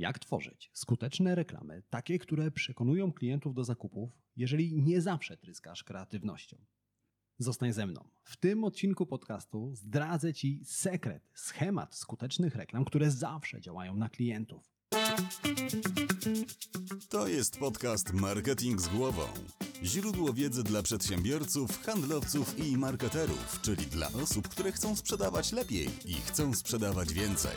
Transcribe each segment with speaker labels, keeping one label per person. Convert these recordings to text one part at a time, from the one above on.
Speaker 1: Jak tworzyć skuteczne reklamy, takie, które przekonują klientów do zakupów, jeżeli nie zawsze tryskasz kreatywnością? Zostań ze mną. W tym odcinku podcastu zdradzę Ci sekret, schemat skutecznych reklam, które zawsze działają na klientów.
Speaker 2: To jest podcast Marketing z głową. Źródło wiedzy dla przedsiębiorców, handlowców i marketerów, czyli dla osób, które chcą sprzedawać lepiej i chcą sprzedawać więcej.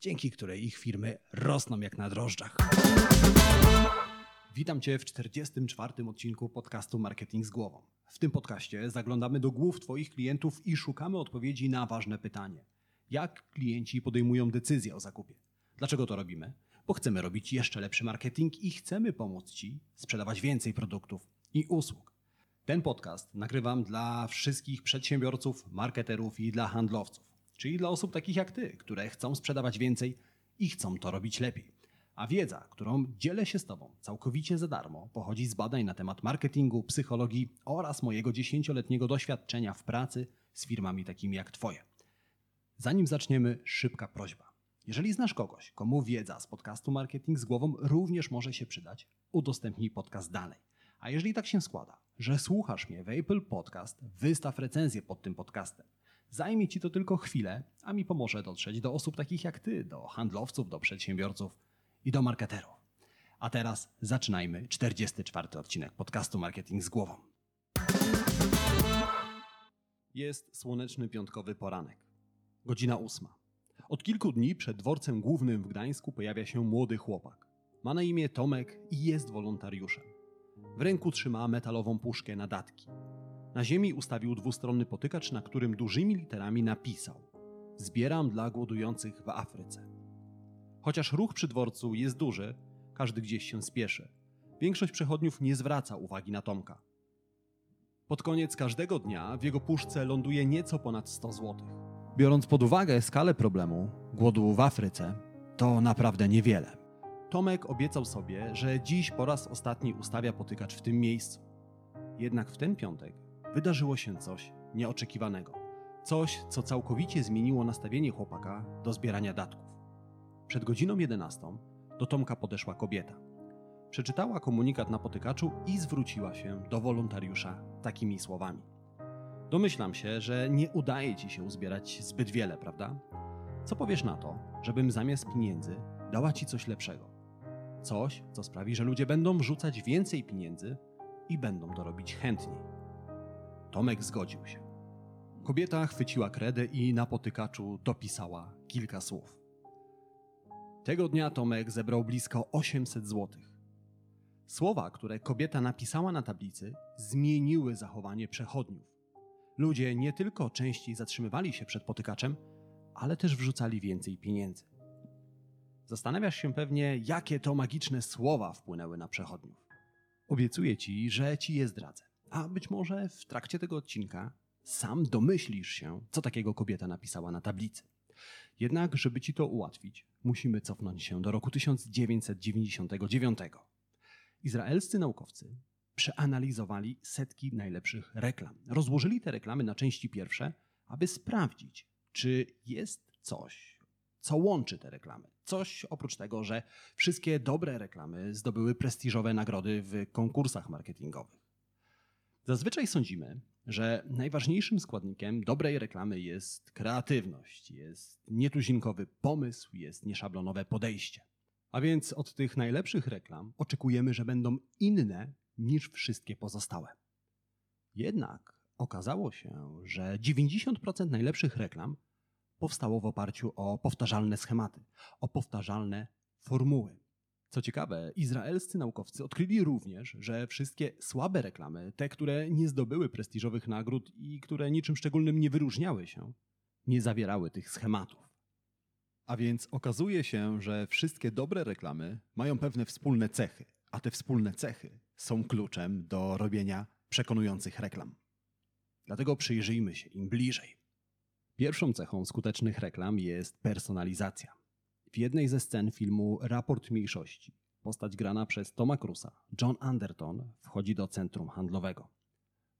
Speaker 1: dzięki której ich firmy rosną jak na drożdżach. Witam Cię w 44. odcinku podcastu Marketing z głową. W tym podcaście zaglądamy do głów Twoich klientów i szukamy odpowiedzi na ważne pytanie. Jak klienci podejmują decyzję o zakupie? Dlaczego to robimy? Bo chcemy robić jeszcze lepszy marketing i chcemy pomóc Ci sprzedawać więcej produktów i usług. Ten podcast nagrywam dla wszystkich przedsiębiorców, marketerów i dla handlowców, czyli dla osób takich jak Ty, które chcą sprzedawać więcej i chcą to robić lepiej. A wiedza, którą dzielę się z Tobą całkowicie za darmo, pochodzi z badań na temat marketingu, psychologii oraz mojego dziesięcioletniego doświadczenia w pracy z firmami takimi jak Twoje. Zanim zaczniemy, szybka prośba. Jeżeli znasz kogoś, komu wiedza z podcastu Marketing z głową również może się przydać, udostępnij podcast dalej. A jeżeli tak się składa, że słuchasz mnie w Apple Podcast, wystaw recenzję pod tym podcastem. Zajmie Ci to tylko chwilę, a mi pomoże dotrzeć do osób takich jak Ty, do handlowców, do przedsiębiorców i do marketerów. A teraz zaczynajmy 44 odcinek podcastu Marketing z głową. Jest słoneczny piątkowy poranek. Godzina ósma. Od kilku dni przed dworcem głównym w Gdańsku pojawia się młody chłopak. Ma na imię Tomek i jest wolontariuszem. W ręku trzyma metalową puszkę na datki. Na ziemi ustawił dwustronny potykacz, na którym dużymi literami napisał: Zbieram dla głodujących w Afryce. Chociaż ruch przy dworcu jest duży, każdy gdzieś się spieszy. Większość przechodniów nie zwraca uwagi na Tomka. Pod koniec każdego dnia w jego puszce ląduje nieco ponad 100 zł. Biorąc pod uwagę skalę problemu głodu w Afryce, to naprawdę niewiele. Tomek obiecał sobie, że dziś po raz ostatni ustawia potykacz w tym miejscu. Jednak w ten piątek wydarzyło się coś nieoczekiwanego. Coś, co całkowicie zmieniło nastawienie chłopaka do zbierania datków. Przed godziną 11 do Tomka podeszła kobieta. Przeczytała komunikat na potykaczu i zwróciła się do wolontariusza takimi słowami. Domyślam się, że nie udaje ci się uzbierać zbyt wiele, prawda? Co powiesz na to, żebym zamiast pieniędzy dała ci coś lepszego? Coś, co sprawi, że ludzie będą wrzucać więcej pieniędzy i będą to robić chętniej. Tomek zgodził się. Kobieta chwyciła kredę i na potykaczu dopisała kilka słów. Tego dnia Tomek zebrał blisko 800 złotych. Słowa, które kobieta napisała na tablicy, zmieniły zachowanie przechodniów. Ludzie nie tylko częściej zatrzymywali się przed potykaczem, ale też wrzucali więcej pieniędzy. Zastanawiasz się pewnie, jakie to magiczne słowa wpłynęły na przechodniów. Obiecuję ci, że ci je zdradzę. A być może w trakcie tego odcinka sam domyślisz się, co takiego kobieta napisała na tablicy. Jednak, żeby ci to ułatwić, musimy cofnąć się do roku 1999. Izraelscy naukowcy przeanalizowali setki najlepszych reklam. Rozłożyli te reklamy na części pierwsze, aby sprawdzić, czy jest coś, co łączy te reklamy. Coś oprócz tego, że wszystkie dobre reklamy zdobyły prestiżowe nagrody w konkursach marketingowych. Zazwyczaj sądzimy, że najważniejszym składnikiem dobrej reklamy jest kreatywność, jest nietuzinkowy pomysł, jest nieszablonowe podejście. A więc od tych najlepszych reklam oczekujemy, że będą inne niż wszystkie pozostałe. Jednak okazało się, że 90% najlepszych reklam powstało w oparciu o powtarzalne schematy, o powtarzalne formuły. Co ciekawe, izraelscy naukowcy odkryli również, że wszystkie słabe reklamy, te, które nie zdobyły prestiżowych nagród i które niczym szczególnym nie wyróżniały się, nie zawierały tych schematów. A więc okazuje się, że wszystkie dobre reklamy mają pewne wspólne cechy, A te wspólne cechy są kluczem do robienia przekonujących reklam. Dlatego przyjrzyjmy się im bliżej. Pierwszą cechą skutecznych reklam jest personalizacja. W jednej ze scen filmu Raport Mniejszości postać grana przez Toma Cruza, John Anderton, wchodzi do centrum handlowego.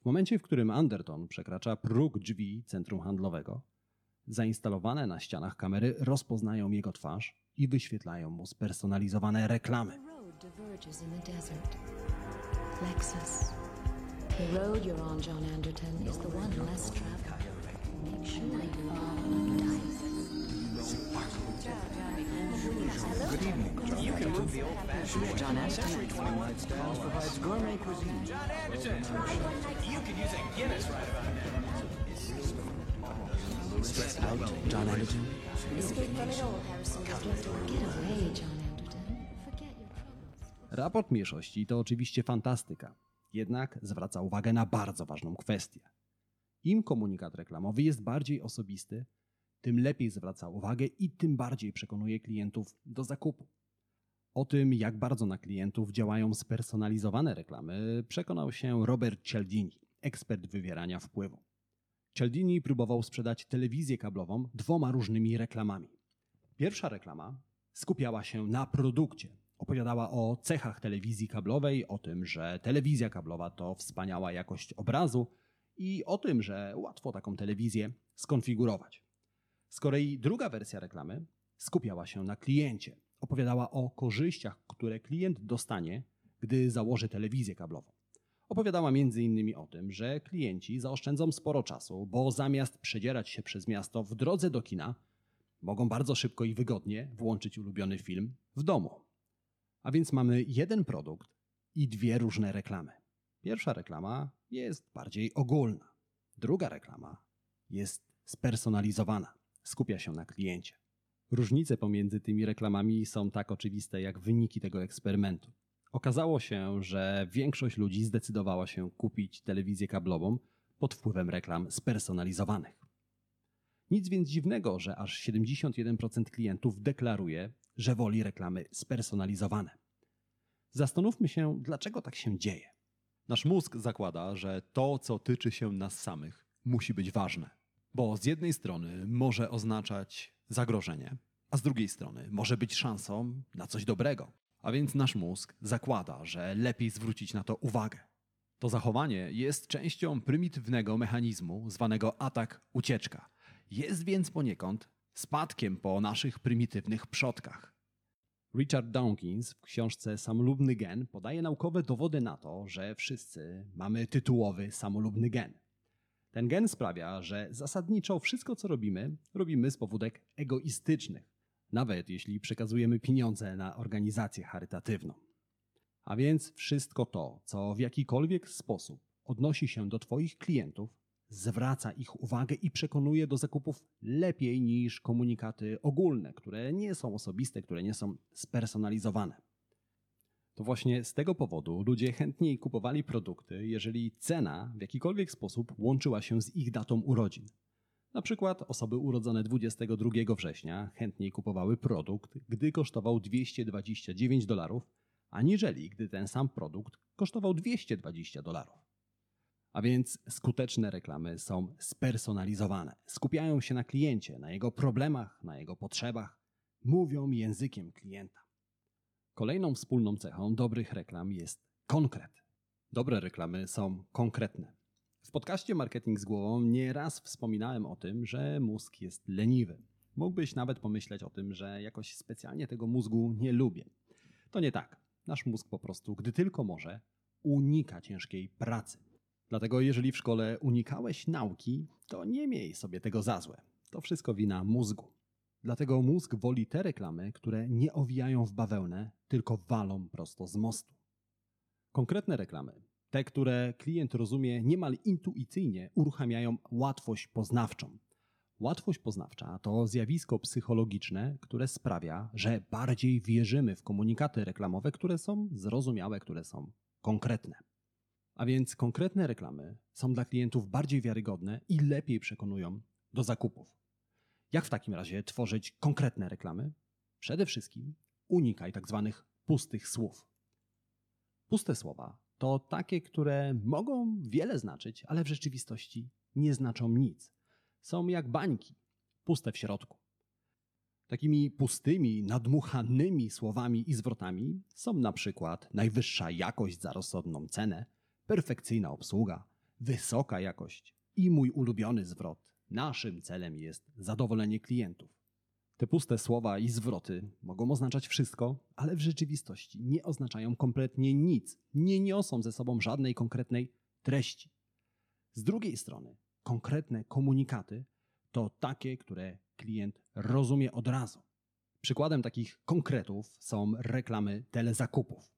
Speaker 1: W momencie, w którym Anderton przekracza próg drzwi centrum handlowego, zainstalowane na ścianach kamery rozpoznają jego twarz i wyświetlają mu spersonalizowane reklamy.
Speaker 3: Lexus. The road you're on, John Anderton, is the one less traveled. Make sure you
Speaker 4: John Anderton provides gourmet cuisine.
Speaker 1: John Anderton
Speaker 3: Escape from it all, Harrison. Get away, John Anderton. Forget your troubles.
Speaker 1: Raport mniejszości to oczywiście fantastyka, jednak zwraca uwagę na bardzo ważną kwestię. Im komunikat reklamowy jest bardziej osobisty, tym lepiej zwraca uwagę i tym bardziej przekonuje klientów do zakupu. O tym, jak bardzo na klientów działają spersonalizowane reklamy, przekonał się Robert Cialdini, ekspert wywierania wpływu. Cialdini próbował sprzedać telewizję kablową dwoma różnymi reklamami. Pierwsza reklama skupiała się na produkcie. Opowiadała o cechach telewizji kablowej, o tym, że telewizja kablowa to wspaniała jakość obrazu i o tym, że łatwo taką telewizję skonfigurować. Z kolei druga wersja reklamy skupiała się na kliencie. Opowiadała o korzyściach, które klient dostanie, gdy założy telewizję kablową. Opowiadała m.in. o tym, że klienci zaoszczędzą sporo czasu, bo zamiast przedzierać się przez miasto w drodze do kina, mogą bardzo szybko i wygodnie włączyć ulubiony film w domu. A więc mamy jeden produkt i dwie różne reklamy. Pierwsza reklama jest bardziej ogólna. Druga reklama jest spersonalizowana, skupia się na kliencie. Różnice pomiędzy tymi reklamami są tak oczywiste jak wyniki tego eksperymentu. Okazało się, że większość ludzi zdecydowała się kupić telewizję kablową pod wpływem reklam spersonalizowanych. Nic więc dziwnego, że aż 71% klientów deklaruje, że woli reklamy spersonalizowane. Zastanówmy się, dlaczego tak się dzieje. Nasz mózg zakłada, że to, co tyczy się nas samych, musi być ważne. Bo z jednej strony może oznaczać zagrożenie, a z drugiej strony może być szansą na coś dobrego. A więc nasz mózg zakłada, że lepiej zwrócić na to uwagę. To zachowanie jest częścią prymitywnego mechanizmu zwanego atak-ucieczka. Jest więc poniekąd spadkiem po naszych prymitywnych przodkach. Richard Dawkins w książce Samolubny gen podaje naukowe dowody na to, że wszyscy mamy tytułowy samolubny gen. Ten gen sprawia, że zasadniczo wszystko, co robimy, robimy z powódek egoistycznych, nawet jeśli przekazujemy pieniądze na organizację charytatywną. A więc wszystko to, co w jakikolwiek sposób odnosi się do Twoich klientów, zwraca ich uwagę i przekonuje do zakupów lepiej niż komunikaty ogólne, które nie są osobiste, które nie są spersonalizowane. To właśnie z tego powodu ludzie chętniej kupowali produkty, jeżeli cena w jakikolwiek sposób łączyła się z ich datą urodzin. Na przykład osoby urodzone 22 września chętniej kupowały produkt, gdy kosztował 229 dolarów, aniżeli gdy ten sam produkt kosztował 220 dolarów. A więc skuteczne reklamy są spersonalizowane, skupiają się na kliencie, na jego problemach, na jego potrzebach, mówią językiem klienta. Kolejną wspólną cechą dobrych reklam jest konkret. Dobre reklamy są konkretne. W podcaście Marketing z głową nieraz wspominałem o tym, że mózg jest leniwy. Mógłbyś nawet pomyśleć o tym, że jakoś specjalnie tego mózgu nie lubię. To nie tak. Nasz mózg po prostu, gdy tylko może, unika ciężkiej pracy. Dlatego jeżeli w szkole unikałeś nauki, to nie miej sobie tego za złe. To wszystko wina mózgu. Dlatego mózg woli te reklamy, które nie owijają w bawełnę, tylko walą prosto z mostu. Konkretne reklamy, te, które klient rozumie niemal intuicyjnie, uruchamiają łatwość poznawczą. Łatwość poznawcza to zjawisko psychologiczne, które sprawia, że bardziej wierzymy w komunikaty reklamowe, które są zrozumiałe, które są konkretne. A więc konkretne reklamy są dla klientów bardziej wiarygodne i lepiej przekonują do zakupów. Jak w takim razie tworzyć konkretne reklamy? Przede wszystkim unikaj tak zwanych pustych słów. Puste słowa to takie, które mogą wiele znaczyć, ale w rzeczywistości nie znaczą nic. Są jak bańki, puste w środku. Takimi pustymi, nadmuchanymi słowami i zwrotami są na przykład najwyższa jakość za rozsądną cenę, perfekcyjna obsługa, wysoka jakość i mój ulubiony zwrot. Naszym celem jest zadowolenie klientów. Te puste słowa i zwroty mogą oznaczać wszystko, ale w rzeczywistości nie oznaczają kompletnie nic, nie niosą ze sobą żadnej konkretnej treści. Z drugiej strony, konkretne komunikaty to takie, które klient rozumie od razu. Przykładem takich konkretów są reklamy telezakupów.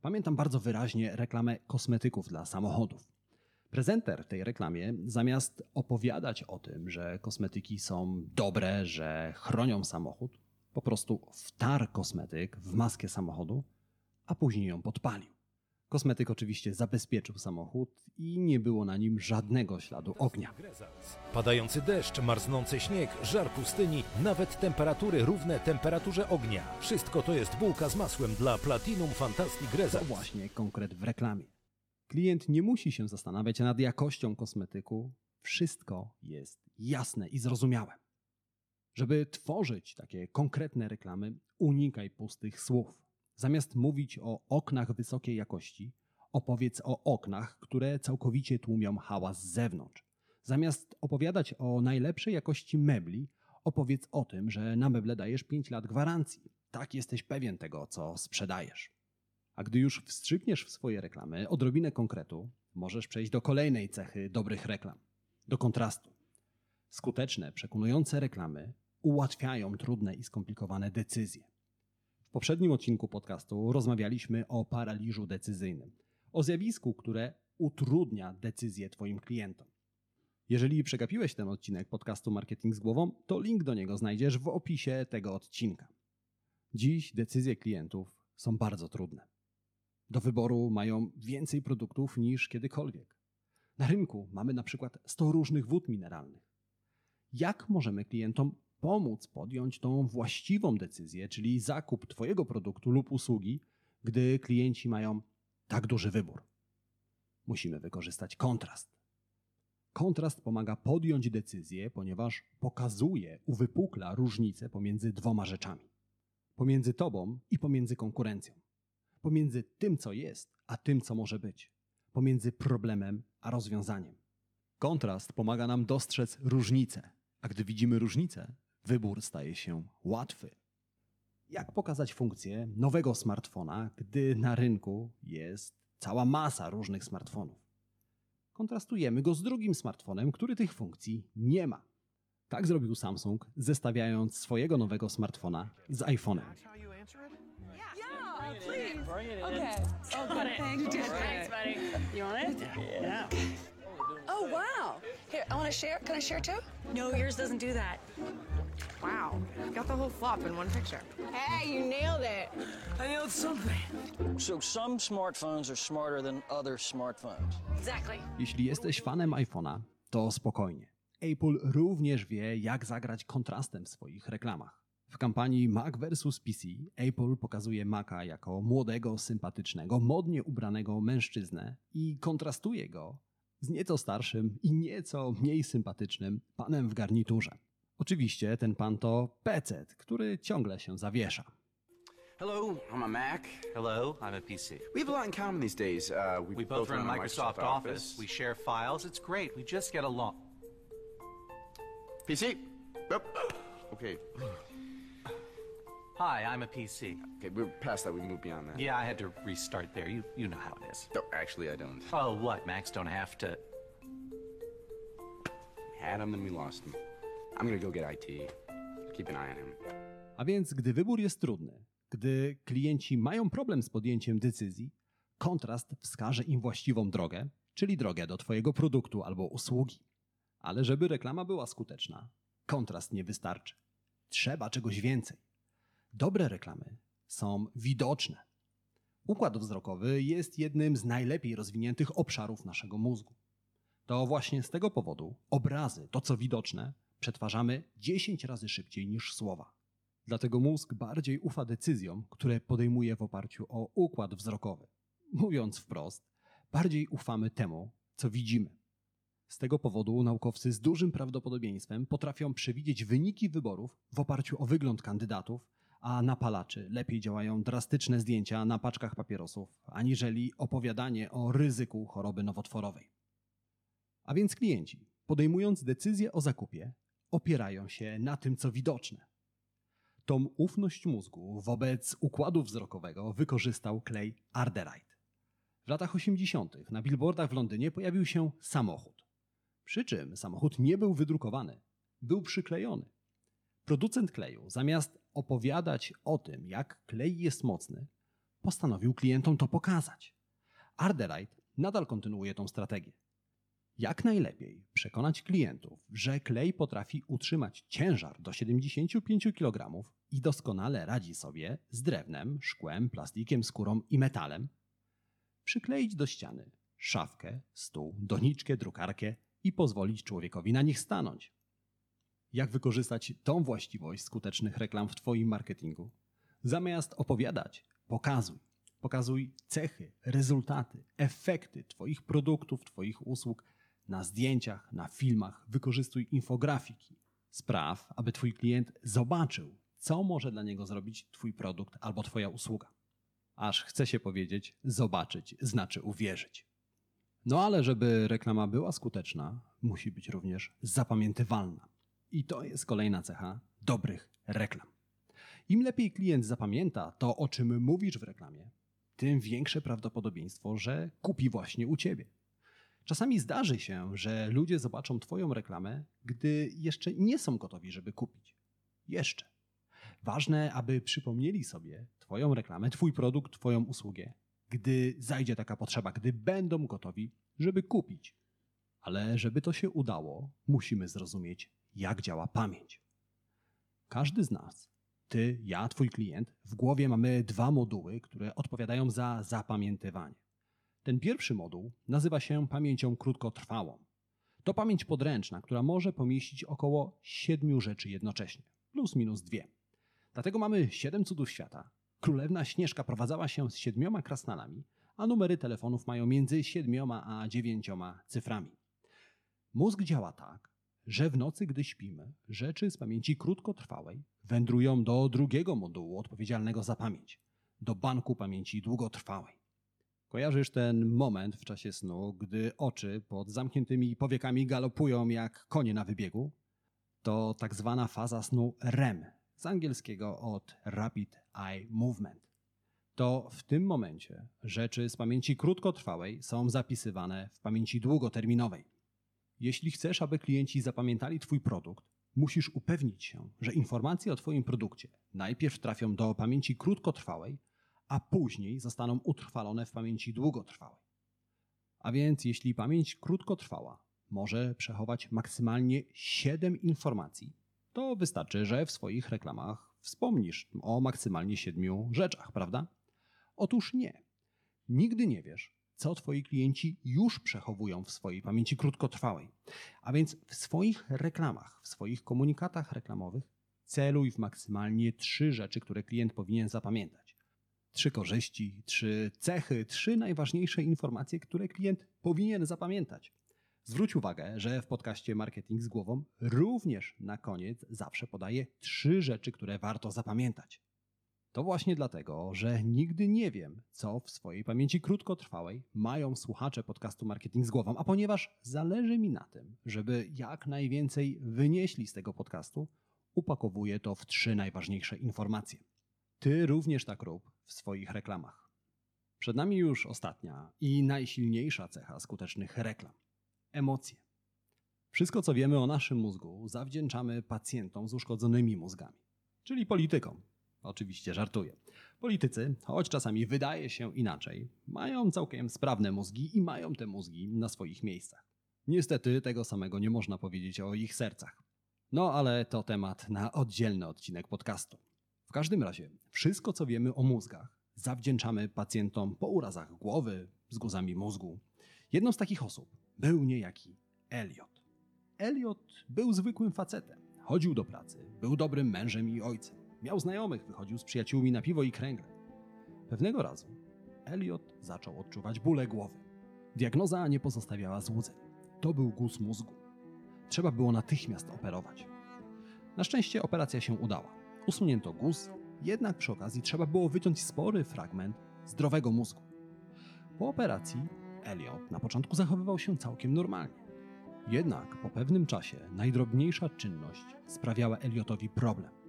Speaker 1: Pamiętam bardzo wyraźnie reklamę kosmetyków dla samochodów. Prezenter tej reklamie, zamiast opowiadać o tym, że kosmetyki są dobre, że chronią samochód, po prostu wtarł kosmetyk w maskę samochodu, a później ją podpalił. Kosmetyk oczywiście zabezpieczył samochód i nie było na nim żadnego śladu ognia.
Speaker 5: Padający deszcz, marznący śnieg, żar pustyni, nawet temperatury równe temperaturze ognia. Wszystko to jest bułka z masłem dla Platinum Fantastic
Speaker 1: To
Speaker 5: Results.
Speaker 1: właśnie konkret w reklamie. Klient nie musi się zastanawiać nad jakością kosmetyku. Wszystko jest jasne i zrozumiałe. Żeby tworzyć takie konkretne reklamy, unikaj pustych słów. Zamiast mówić o oknach wysokiej jakości, opowiedz o oknach, które całkowicie tłumią hałas z zewnątrz. Zamiast opowiadać o najlepszej jakości mebli, opowiedz o tym, że na meble dajesz 5 lat gwarancji. Tak jesteś pewien tego, co sprzedajesz. A gdy już wstrzykniesz w swoje reklamy odrobinę konkretu, możesz przejść do kolejnej cechy dobrych reklam do kontrastu. Skuteczne, przekonujące reklamy ułatwiają trudne i skomplikowane decyzje. W poprzednim odcinku podcastu rozmawialiśmy o paraliżu decyzyjnym, o zjawisku, które utrudnia decyzję Twoim klientom. Jeżeli przegapiłeś ten odcinek podcastu Marketing z głową, to link do niego znajdziesz w opisie tego odcinka. Dziś decyzje klientów są bardzo trudne. Do wyboru mają więcej produktów niż kiedykolwiek. Na rynku mamy na przykład 100 różnych wód mineralnych. Jak możemy klientom pomóc podjąć tą właściwą decyzję, czyli zakup Twojego produktu lub usługi, gdy klienci mają tak duży wybór? Musimy wykorzystać kontrast. Kontrast pomaga podjąć decyzję, ponieważ pokazuje, uwypukla różnicę pomiędzy dwoma rzeczami. Pomiędzy Tobą i pomiędzy konkurencją. Pomiędzy tym, co jest, a tym, co może być. Pomiędzy problemem a rozwiązaniem. Kontrast pomaga nam dostrzec różnicę, a gdy widzimy różnicę, wybór staje się łatwy. Jak pokazać funkcję nowego smartfona, gdy na rynku jest cała masa różnych smartfonów? Kontrastujemy go z drugim smartfonem, który tych funkcji nie ma. Tak zrobił Samsung, zestawiając swojego nowego smartfona z iPhone'em.
Speaker 6: Yeah, please. Okay. Okay. Thank you.
Speaker 7: Thanks, buddy. You want it? Yeah.
Speaker 6: Oh wow. Here, I want to share. Can I share too?
Speaker 7: No, yours doesn't do that.
Speaker 8: Wow, got the whole flop in one picture.
Speaker 7: Hey, you nailed it.
Speaker 8: I nailed something.
Speaker 9: So some smartphones are smarter than other smartphones.
Speaker 7: Exactly.
Speaker 1: Jeśli jesteś fanem iPhone'a, to spokojnie. Apple również wie, jak zagrać kontrastem w swoich reklamach. W kampanii Mac vs PC Apple pokazuje Maca jako młodego, sympatycznego, modnie ubranego mężczyznę i kontrastuje go z nieco starszym i nieco mniej sympatycznym panem w garniturze. Oczywiście ten pan to PC, który ciągle się zawiesza.
Speaker 10: Hello, I'm a Mac.
Speaker 11: Hello, I'm a PC.
Speaker 10: We have a lot in common these days. Uh, we,
Speaker 11: We both run a Microsoft Office. We share files. It's great. We just get along.
Speaker 10: PC. Yep. Okay.
Speaker 11: Hi, I'm a PC.
Speaker 10: Okay, we're past that. We moved beyond that.
Speaker 11: Yeah, I had to restart there. You you know how it is.
Speaker 10: No, actually, I don't.
Speaker 11: Oh, what? Macs don't have to.
Speaker 10: We had him, then we lost him. I'm gonna go get IT. Keep an eye on him.
Speaker 1: A więc, gdy wybór jest trudny, gdy klienci mają problem z podjęciem decyzji, kontrast wskaże im właściwą drogę, czyli drogę do Twojego produktu albo usługi. Ale żeby reklama była skuteczna, kontrast nie wystarczy. Trzeba czegoś więcej. Dobre reklamy są widoczne. Układ wzrokowy jest jednym z najlepiej rozwiniętych obszarów naszego mózgu. To właśnie z tego powodu obrazy, to co widoczne, przetwarzamy 10 razy szybciej niż słowa. Dlatego mózg bardziej ufa decyzjom, które podejmuje w oparciu o układ wzrokowy. Mówiąc wprost, bardziej ufamy temu, co widzimy. Z tego powodu naukowcy z dużym prawdopodobieństwem potrafią przewidzieć wyniki wyborów w oparciu o wygląd kandydatów, a napalaczy lepiej działają drastyczne zdjęcia na paczkach papierosów, aniżeli opowiadanie o ryzyku choroby nowotworowej. A więc klienci, podejmując decyzję o zakupie, opierają się na tym, co widoczne. Tą ufność mózgu wobec układu wzrokowego wykorzystał Clay Arderite. W latach 80. na billboardach w Londynie pojawił się samochód. Przy czym samochód nie był wydrukowany, był przyklejony. Producent kleju, zamiast opowiadać o tym, jak klej jest mocny, postanowił klientom to pokazać. Arderite nadal kontynuuje tą strategię. Jak najlepiej przekonać klientów, że klej potrafi utrzymać ciężar do 75 kg i doskonale radzi sobie z drewnem, szkłem, plastikiem, skórą i metalem? Przykleić do ściany szafkę, stół, doniczkę, drukarkę i pozwolić człowiekowi na nich stanąć. Jak wykorzystać tą właściwość skutecznych reklam w Twoim marketingu? Zamiast opowiadać, pokazuj. Pokazuj cechy, rezultaty, efekty Twoich produktów, Twoich usług na zdjęciach, na filmach. Wykorzystuj infografiki. Spraw, aby Twój klient zobaczył, co może dla niego zrobić Twój produkt albo Twoja usługa. Aż chce się powiedzieć, zobaczyć znaczy uwierzyć. No ale żeby reklama była skuteczna, musi być również zapamiętywalna. I to jest kolejna cecha dobrych reklam. Im lepiej klient zapamięta to, o czym mówisz w reklamie, tym większe prawdopodobieństwo, że kupi właśnie u ciebie. Czasami zdarzy się, że ludzie zobaczą Twoją reklamę, gdy jeszcze nie są gotowi, żeby kupić. Jeszcze. Ważne, aby przypomnieli sobie Twoją reklamę, Twój produkt, Twoją usługę, gdy zajdzie taka potrzeba, gdy będą gotowi, żeby kupić. Ale żeby to się udało, musimy zrozumieć, jak działa pamięć. Każdy z nas, ty, ja, twój klient, w głowie mamy dwa moduły, które odpowiadają za zapamiętywanie. Ten pierwszy moduł nazywa się pamięcią krótkotrwałą. To pamięć podręczna, która może pomieścić około siedmiu rzeczy jednocześnie, plus minus dwie. Dlatego mamy siedem cudów świata. Królewna Śnieżka prowadzała się z siedmioma krasnalami, a numery telefonów mają między siedmioma a dziewięcioma cyframi. Mózg działa tak, że w nocy, gdy śpimy, rzeczy z pamięci krótkotrwałej wędrują do drugiego modułu odpowiedzialnego za pamięć, do banku pamięci długotrwałej. Kojarzysz ten moment w czasie snu, gdy oczy pod zamkniętymi powiekami galopują jak konie na wybiegu? To tak zwana faza snu REM, z angielskiego od Rapid Eye Movement. To w tym momencie rzeczy z pamięci krótkotrwałej są zapisywane w pamięci długoterminowej. Jeśli chcesz, aby klienci zapamiętali Twój produkt, musisz upewnić się, że informacje o Twoim produkcie najpierw trafią do pamięci krótkotrwałej, a później zostaną utrwalone w pamięci długotrwałej. A więc jeśli pamięć krótkotrwała może przechować maksymalnie 7 informacji, to wystarczy, że w swoich reklamach wspomnisz o maksymalnie 7 rzeczach, prawda? Otóż nie. Nigdy nie wiesz, co Twoi klienci już przechowują w swojej pamięci krótkotrwałej. A więc w swoich reklamach, w swoich komunikatach reklamowych celuj w maksymalnie trzy rzeczy, które klient powinien zapamiętać. Trzy korzyści, trzy cechy, trzy najważniejsze informacje, które klient powinien zapamiętać. Zwróć uwagę, że w podcaście Marketing z głową również na koniec zawsze podaję trzy rzeczy, które warto zapamiętać. To właśnie dlatego, że nigdy nie wiem, co w swojej pamięci krótkotrwałej mają słuchacze podcastu Marketing z głową, a ponieważ zależy mi na tym, żeby jak najwięcej wynieśli z tego podcastu, upakowuję to w trzy najważniejsze informacje. Ty również tak rób w swoich reklamach. Przed nami już ostatnia i najsilniejsza cecha skutecznych reklam emocje. Wszystko, co wiemy o naszym mózgu, zawdzięczamy pacjentom z uszkodzonymi mózgami, czyli politykom. Oczywiście żartuję. Politycy, choć czasami wydaje się inaczej, mają całkiem sprawne mózgi i mają te mózgi na swoich miejscach. Niestety tego samego nie można powiedzieć o ich sercach. No ale to temat na oddzielny odcinek podcastu. W każdym razie, wszystko co wiemy o mózgach zawdzięczamy pacjentom po urazach głowy, z guzami mózgu. Jedną z takich osób był niejaki Elliot. Elliot był zwykłym facetem. Chodził do pracy, był dobrym mężem i ojcem. Miał znajomych, wychodził z przyjaciółmi na piwo i kręgle. Pewnego razu Elliot zaczął odczuwać bóle głowy. Diagnoza nie pozostawiała złudzeń. To był guz mózgu. Trzeba było natychmiast operować. Na szczęście operacja się udała. Usunięto guz, jednak przy okazji trzeba było wyciąć spory fragment zdrowego mózgu. Po operacji Elliot na początku zachowywał się całkiem normalnie. Jednak po pewnym czasie najdrobniejsza czynność sprawiała Elliotowi problem.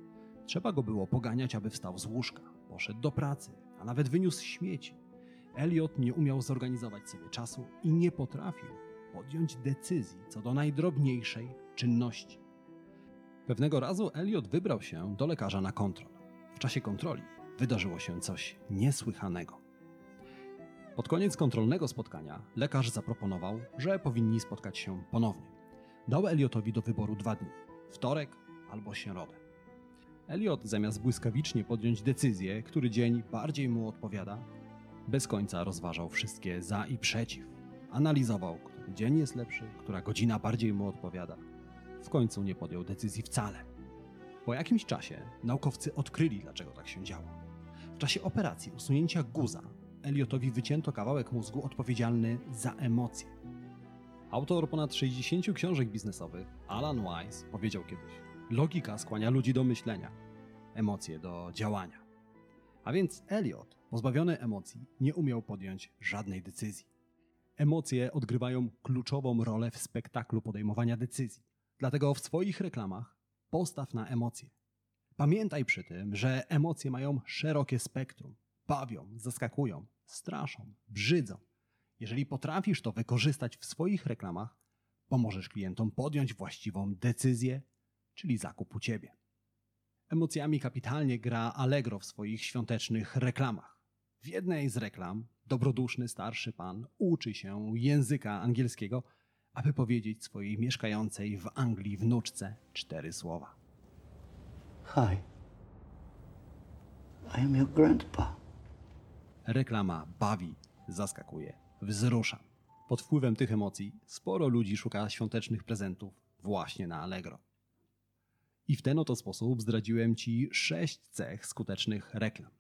Speaker 1: Trzeba go było poganiać, aby wstał z łóżka, poszedł do pracy, a nawet wyniósł śmieci. Elliot nie umiał zorganizować sobie czasu i nie potrafił podjąć decyzji co do najdrobniejszej czynności. Pewnego razu Elliot wybrał się do lekarza na kontrol. W czasie kontroli wydarzyło się coś niesłychanego. Pod koniec kontrolnego spotkania lekarz zaproponował, że powinni spotkać się ponownie. Dał Elliotowi do wyboru dwa dni wtorek albo środę. Elliot, zamiast błyskawicznie podjąć decyzję, który dzień bardziej mu odpowiada, bez końca rozważał wszystkie za i przeciw. Analizował, który dzień jest lepszy, która godzina bardziej mu odpowiada. W końcu nie podjął decyzji wcale. Po jakimś czasie naukowcy odkryli, dlaczego tak się działo. W czasie operacji usunięcia guza Elliotowi wycięto kawałek mózgu odpowiedzialny za emocje. Autor ponad 60 książek biznesowych, Alan Wise, powiedział kiedyś: Logika skłania ludzi do myślenia, emocje do działania. A więc Elliot, pozbawiony emocji, nie umiał podjąć żadnej decyzji. Emocje odgrywają kluczową rolę w spektaklu podejmowania decyzji. Dlatego w swoich reklamach postaw na emocje. Pamiętaj przy tym, że emocje mają szerokie spektrum. Bawią, zaskakują, straszą, brzydzą. Jeżeli potrafisz to wykorzystać w swoich reklamach, pomożesz klientom podjąć właściwą decyzję, czyli zakup u ciebie. Emocjami kapitalnie gra Allegro w swoich świątecznych reklamach. W jednej z reklam dobroduszny starszy pan uczy się języka angielskiego, aby powiedzieć swojej mieszkającej w Anglii wnuczce cztery słowa.
Speaker 12: Hi. I am your grandpa.
Speaker 1: Reklama bawi, zaskakuje, wzrusza. Pod wpływem tych emocji sporo ludzi szuka świątecznych prezentów właśnie na Allegro. I w ten oto sposób zdradziłem Ci sześć cech skutecznych reklam.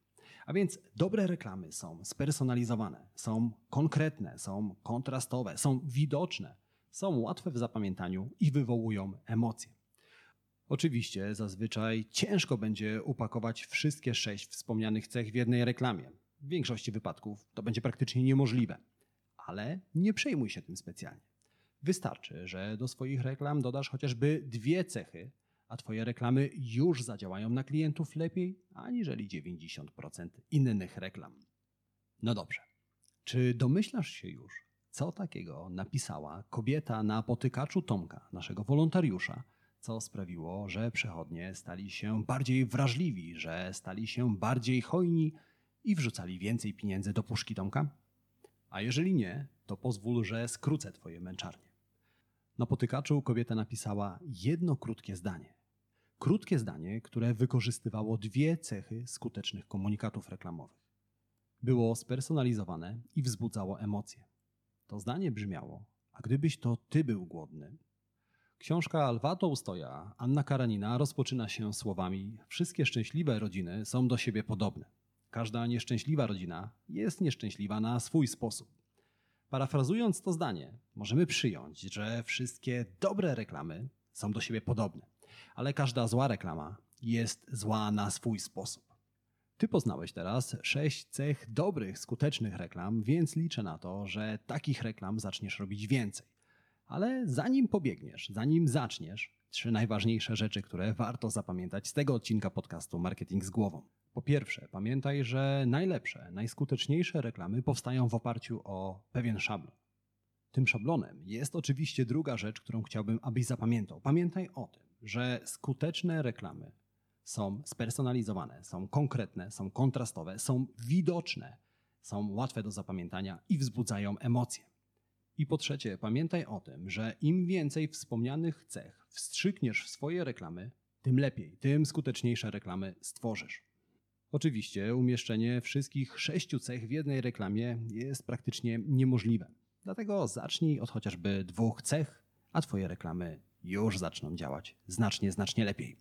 Speaker 1: A więc dobre reklamy są spersonalizowane, są konkretne, są kontrastowe, są widoczne, są łatwe w zapamiętaniu i wywołują emocje. Oczywiście zazwyczaj ciężko będzie upakować wszystkie sześć wspomnianych cech w jednej reklamie. W większości wypadków to będzie praktycznie niemożliwe. Ale nie przejmuj się tym specjalnie. Wystarczy, że do swoich reklam dodasz chociażby dwie cechy, a Twoje reklamy już zadziałają na klientów lepiej aniżeli 90% innych reklam. No dobrze. Czy domyślasz się już, co takiego napisała kobieta na potykaczu Tomka, naszego wolontariusza, co sprawiło, że przechodnie stali się bardziej wrażliwi, że stali się bardziej hojni i wrzucali więcej pieniędzy do puszki Tomka? A jeżeli nie, to pozwól, że skrócę Twoje męczarnie. Na potykaczu kobieta napisała jedno krótkie zdanie. Krótkie zdanie, które wykorzystywało dwie cechy skutecznych komunikatów reklamowych. Było spersonalizowane i wzbudzało emocje. To zdanie brzmiało: A gdybyś to ty był głodny? Książka Lwa Tołstoja, Anna Karanina rozpoczyna się słowami: Wszystkie szczęśliwe rodziny są do siebie podobne. Każda nieszczęśliwa rodzina jest nieszczęśliwa na swój sposób. Parafrazując to zdanie, możemy przyjąć, że wszystkie dobre reklamy są do siebie podobne, ale każda zła reklama jest zła na swój sposób. Ty poznałeś teraz sześć cech dobrych, skutecznych reklam, więc liczę na to, że takich reklam zaczniesz robić więcej. Ale zanim pobiegniesz, zanim zaczniesz, trzy najważniejsze rzeczy, które warto zapamiętać z tego odcinka podcastu Marketing z głową. Po pierwsze, pamiętaj, że najlepsze, najskuteczniejsze reklamy powstają w oparciu o pewien szablon. Tym szablonem jest oczywiście druga rzecz, którą chciałbym, abyś zapamiętał. Pamiętaj o tym, że skuteczne reklamy są spersonalizowane, są konkretne, są kontrastowe, są widoczne, są łatwe do zapamiętania i wzbudzają emocje. I po trzecie, pamiętaj o tym, że im więcej wspomnianych cech wstrzykniesz w swoje reklamy, tym lepiej, tym skuteczniejsze reklamy stworzysz. Oczywiście umieszczenie wszystkich sześciu cech w jednej reklamie jest praktycznie niemożliwe. Dlatego zacznij od chociażby dwóch cech, a Twoje reklamy już zaczną działać znacznie, znacznie lepiej.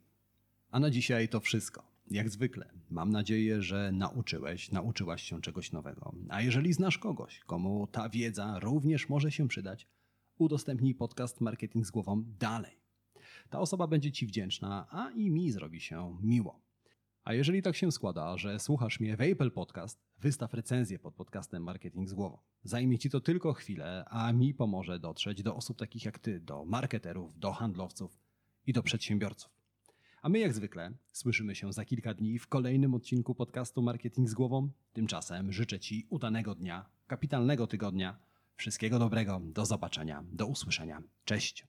Speaker 1: A na dzisiaj to wszystko. Jak zwykle, mam nadzieję, że nauczyłeś, nauczyłaś się czegoś nowego. A jeżeli znasz kogoś, komu ta wiedza również może się przydać, udostępnij podcast Marketing z głową dalej. Ta osoba będzie Ci wdzięczna, a i mi zrobi się miło. A jeżeli tak się składa, że słuchasz mnie w Apple Podcast, wystaw recenzję pod podcastem Marketing z głową. Zajmie Ci to tylko chwilę, a mi pomoże dotrzeć do osób takich jak Ty, do marketerów, do handlowców i do przedsiębiorców. A my jak zwykle słyszymy się za kilka dni w kolejnym odcinku podcastu Marketing z głową. Tymczasem życzę Ci udanego dnia, kapitalnego tygodnia. Wszystkiego dobrego, do zobaczenia, do usłyszenia. Cześć.